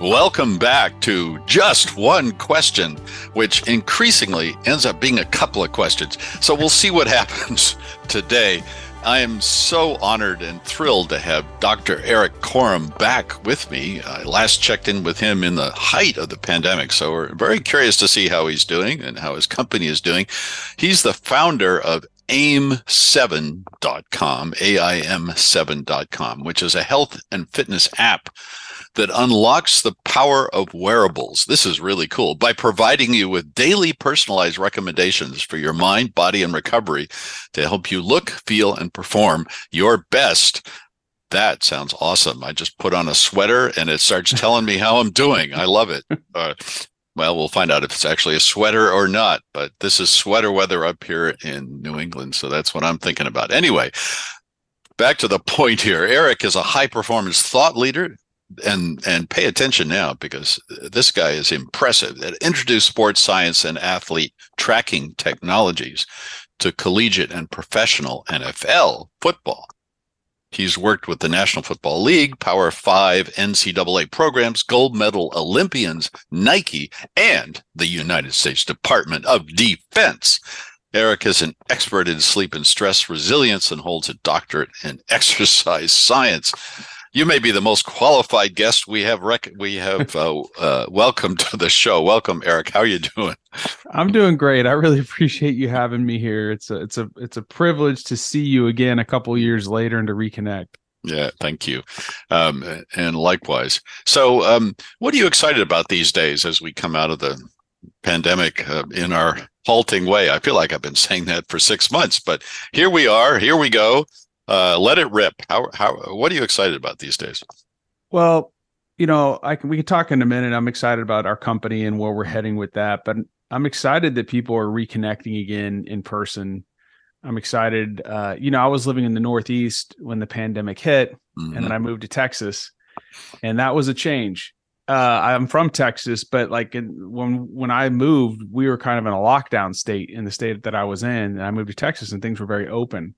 Welcome back to Just One Question, which increasingly ends up being a couple of questions. So we'll see what happens today. I am so honored and thrilled to have Dr. Erik Korem back with me. I last checked in with him in the height of the pandemic, so we're very curious to see how he's doing and how his company is doing. He's the founder of aim7.com, AIM7.com, which is a health and fitness app that unlocks the power of wearables. This is really cool by providing you with daily personalized recommendations for your mind, body, and recovery to help you look, feel, and perform your best. That sounds awesome. I just put on a sweater and it starts telling me how I'm doing. I love it. Uh, well, we'll find out if it's actually a sweater or not, but this is sweater weather up here in New England. So that's what I'm thinking about. Anyway, back to the point here. Erik is a high performance thought leader and and pay attention now because this guy is impressive that introduced sports science and athlete tracking technologies to collegiate and professional NFL football. He's worked with the National Football League, Power 5 NCAA programs, gold medal Olympians, Nike, and the United States Department of Defense. Erik is an expert in sleep and stress resilience and holds a doctorate in exercise science you may be the most qualified guest we have rec- we have uh, uh, welcomed to the show. Welcome, Erik. How are you doing? I'm doing great. I really appreciate you having me here. It's a it's a it's a privilege to see you again a couple years later and to reconnect. Yeah, thank you, um, and likewise. So, um, what are you excited about these days as we come out of the pandemic uh, in our halting way? I feel like I've been saying that for six months, but here we are. Here we go uh, let it rip. How how what are you excited about these days? Well, you know, I can we can talk in a minute. I'm excited about our company and where we're heading with that, but I'm excited that people are reconnecting again in person. I'm excited. Uh, you know, I was living in the Northeast when the pandemic hit, mm-hmm. and then mm-hmm. I moved to Texas, and that was a change. Uh, I'm from Texas, but like in, when when I moved, we were kind of in a lockdown state in the state that I was in. And I moved to Texas, and things were very open.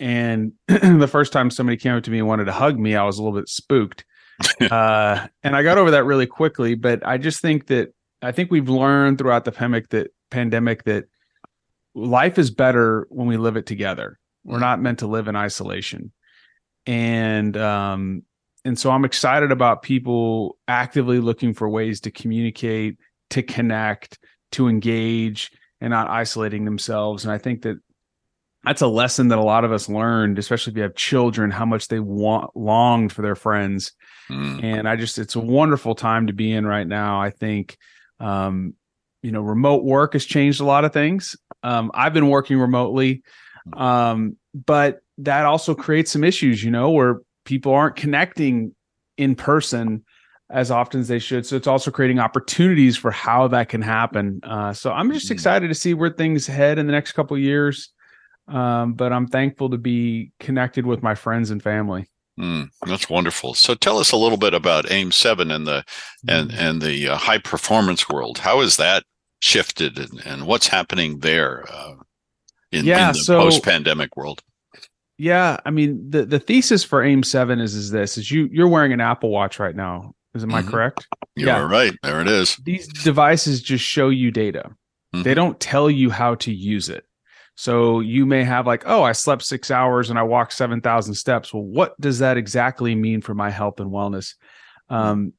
And the first time somebody came up to me and wanted to hug me, I was a little bit spooked. uh, and I got over that really quickly. But I just think that I think we've learned throughout the pandemic that pandemic that life is better when we live it together. We're not meant to live in isolation. And um, and so I'm excited about people actively looking for ways to communicate, to connect, to engage, and not isolating themselves. And I think that that's a lesson that a lot of us learned, especially if you have children, how much they want longed for their friends. Mm. And I just, it's a wonderful time to be in right now. I think, um, you know, remote work has changed a lot of things. Um, I've been working remotely, um, but that also creates some issues, you know, where people aren't connecting in person as often as they should. So it's also creating opportunities for how that can happen. Uh, so I'm just mm. excited to see where things head in the next couple years. Um, but I'm thankful to be connected with my friends and family. Mm, that's wonderful. So tell us a little bit about AIM Seven and the and mm. and the uh, high performance world. How has that shifted, and, and what's happening there uh, in, yeah, in the so, post pandemic world? Yeah, I mean the the thesis for AIM Seven is is this: is you you're wearing an Apple Watch right now. Is am mm-hmm. I correct? You're yeah. right. There it is. These devices just show you data. Mm-hmm. They don't tell you how to use it. So you may have like, oh, I slept six hours and I walked 7,000 steps. Well, what does that exactly mean for my health and wellness? Um,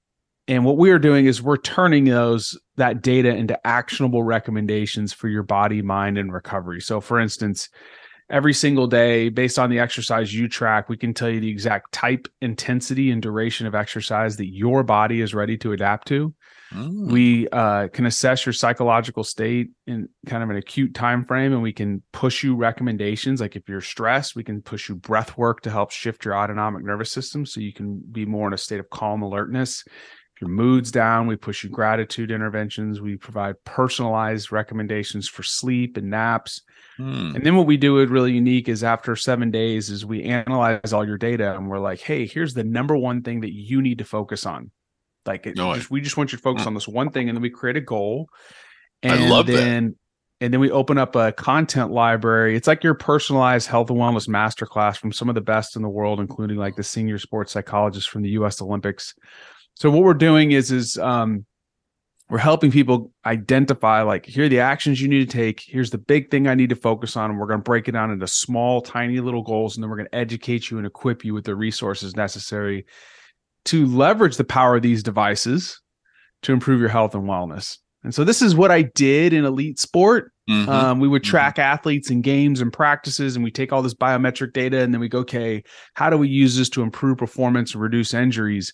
and what we are doing is we're turning those that data into actionable recommendations for your body, mind, and recovery. So, for instance, every single day, based on the exercise you track, we can tell you the exact type, intensity, and duration of exercise that your body is ready to adapt to. Mm. We uh, can assess your psychological state in kind of an acute time frame, and we can push you recommendations. Like if you're stressed, we can push you breath work to help shift your autonomic nervous system, so you can be more in a state of calm alertness. If your mood's down, we push you gratitude interventions. We provide personalized recommendations for sleep and naps. Mm. And then what we do it really unique is after seven days is we analyze all your data and we're like, hey, here's the number one thing that you need to focus on like it, no, just, we just want you to focus mm. on this one thing, and then we create a goal. And I love then, that. And then we open up a content library. It's like your personalized health and wellness masterclass from some of the best in the world, including like the senior sports psychologists from the U.S. Olympics. So what we're doing is is um, we're helping people identify like here are the actions you need to take. Here's the big thing I need to focus on. And we're going to break it down into small, tiny little goals, and then we're going to educate you and equip you with the resources necessary to leverage the power of these devices to improve your health and wellness. And so this is what I did in elite sport. Mm-hmm. Um, we would mm-hmm. track mm-hmm. athletes in games and practices, and we take all this biometric data, and then we go, okay, how do we use this to improve performance and reduce injuries?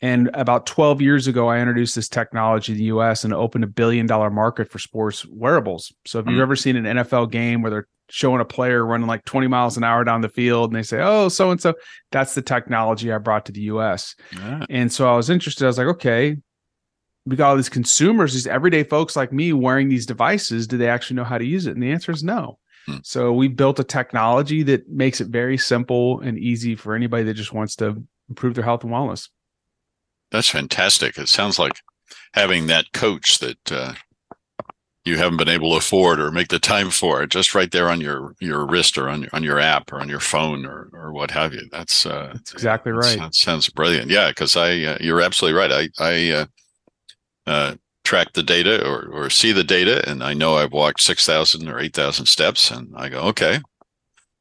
And about 12 years ago, I introduced this technology in the US and opened a billion dollar market for sports wearables. So if you've mm-hmm. ever seen an NFL game where they're showing a player running like 20 miles an hour down the field and they say, oh, so and so, that's the technology I brought to the US. Yeah. And so I was interested. I was like, okay, we got all these consumers, these everyday folks like me wearing these devices. Do they actually know how to use it? And the answer is no. Hmm. So we built a technology that makes it very simple and easy for anybody that just wants to improve their health and wellness. That's fantastic. It sounds like having that coach that uh, you haven't been able to afford or make the time for it, just right there on your your wrist or on your on your app or on your phone or or what have you. That's uh, that's exactly right. That sounds brilliant. Yeah, because I uh, you're absolutely right. I I uh, uh, track the data or or see the data, and I know I've walked six thousand or eight thousand steps, and I go, okay,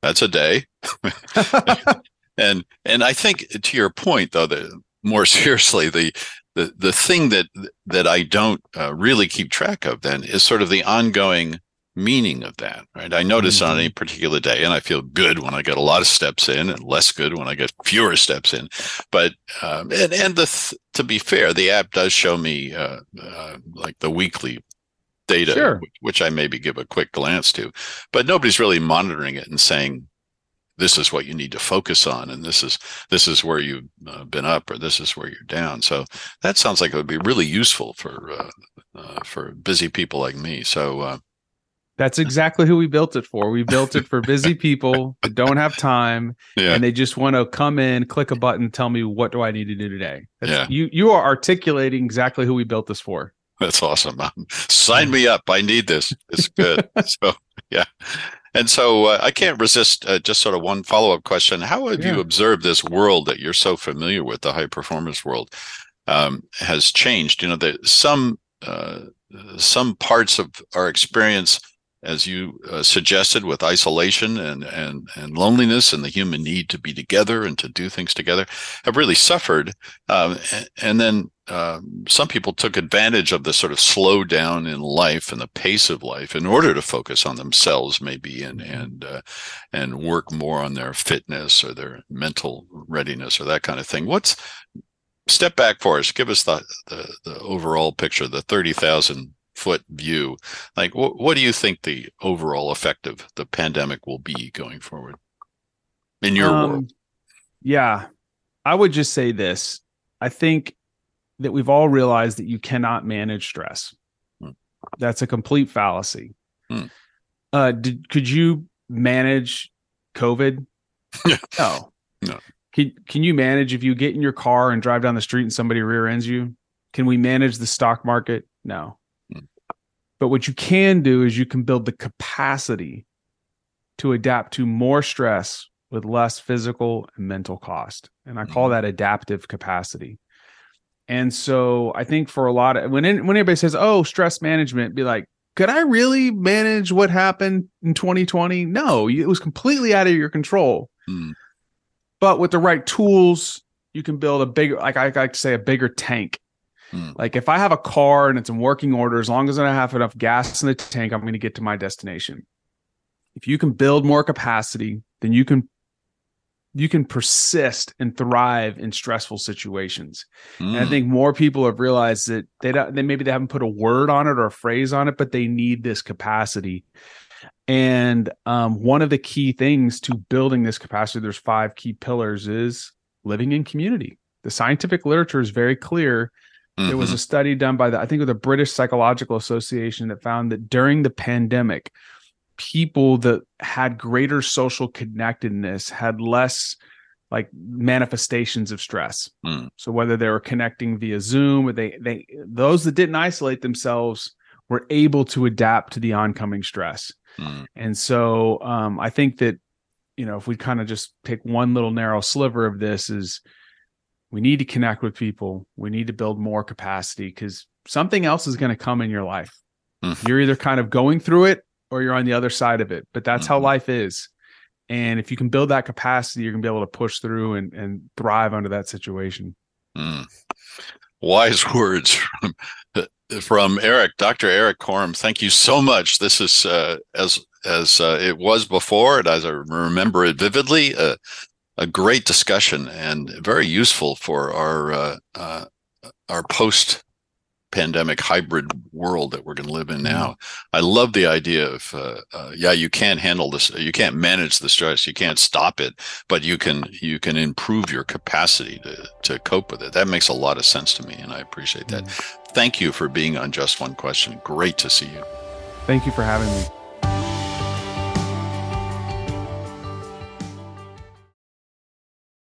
that's a day. and and I think to your point though, that more seriously, the the the thing that that I don't uh, really keep track of then is sort of the ongoing meaning of that. Right? I notice mm-hmm. on any particular day, and I feel good when I get a lot of steps in, and less good when I get fewer steps in. But um, and and the th- to be fair, the app does show me uh, uh, like the weekly data, sure. which I maybe give a quick glance to, but nobody's really monitoring it and saying this is what you need to focus on and this is this is where you've uh, been up or this is where you're down so that sounds like it would be really useful for uh, uh, for busy people like me so uh, that's exactly who we built it for. We built it for busy people that don't have time yeah. and they just want to come in, click a button, tell me what do I need to do today. That's, yeah. You you are articulating exactly who we built this for. That's awesome. Sign me up. I need this. It's good. so yeah. And so uh, I can't resist uh, just sort of one follow up question. How have yeah. you observed this world that you're so familiar with, the high performance world, um, has changed? You know, that some uh, some parts of our experience, as you uh, suggested, with isolation and and and loneliness and the human need to be together and to do things together, have really suffered. Um, and, then um, some people took advantage of the sort of slowdown in life and the pace of life in order to focus on themselves, maybe, and and uh, and work more on their fitness or their mental readiness or that kind of thing. What's step back for us? Give us the the, the overall picture, the thirty thousand foot view. Like, wh- what do you think the overall effect of the pandemic will be going forward in your um, world? Yeah, I would just say this. I think that we've all realized that you cannot manage stress. Hmm. That's a complete fallacy. Hmm. Uh, did could you manage COVID? no. No. Can, can you manage if you get in your car and drive down the street and somebody rear ends you? Can we manage the stock market? No. But what you can do is you can build the capacity to adapt to more stress with less physical and mental cost. And I call hmm. that adaptive capacity. And so I think for a lot of when when anybody says, "Oh, stress management," be like, "Could I really manage what happened in 2020?" No, it was completely out of your control. Mm. But with the right tools, you can build a bigger, like I like to say, a bigger tank. Mm. Like if I have a car and it's in working order, as long as I have enough gas in the tank, I'm going to get to my destination. If you can build more capacity, then you can you can persist and thrive in stressful situations. Mm. And I mm. think more people have realized that they don't, they maybe they haven't put a word on it or a phrase on it, but they need this capacity. And um, one of the key things to building this capacity, there's five key pillars, is living in community. The scientific literature is very clear. Mm-hmm. There was a mm-hmm. study done by the, I think, of the British Psychological Association that found that during the pandemic, people that had greater social connectedness had less like manifestations of stress. Mm. So whether they were connecting via Zoom or they they those that didn't isolate themselves were able to adapt to the oncoming stress. Mm. And so um, I think that you know if we kind of just take one little narrow sliver of this is We need to connect with people. We need to build more capacity because something else is going to come in your life. Mm-hmm. You're either kind of going through it or you're on the other side of it. But that's mm-hmm. how life is. And if you can build that capacity, you're going to be able to push through and, and thrive under that situation. Mm. Wise words from, from Erik, Dr. Erik Korem. Thank you so much. This is uh, as as uh, it was before, and as I remember it vividly, uh, a great discussion and very useful for our uh, uh, our post pandemic hybrid world that we're going to live in now. Mm-hmm. I love the idea of, uh, uh, yeah, you can't handle this, you can't manage the stress, you can't stop it, but you can you can improve your capacity to to cope with it. That makes a lot of sense to me, and I appreciate that. Mm-hmm. Thank you for being on Just One Question. Great to see you. Thank you for having me.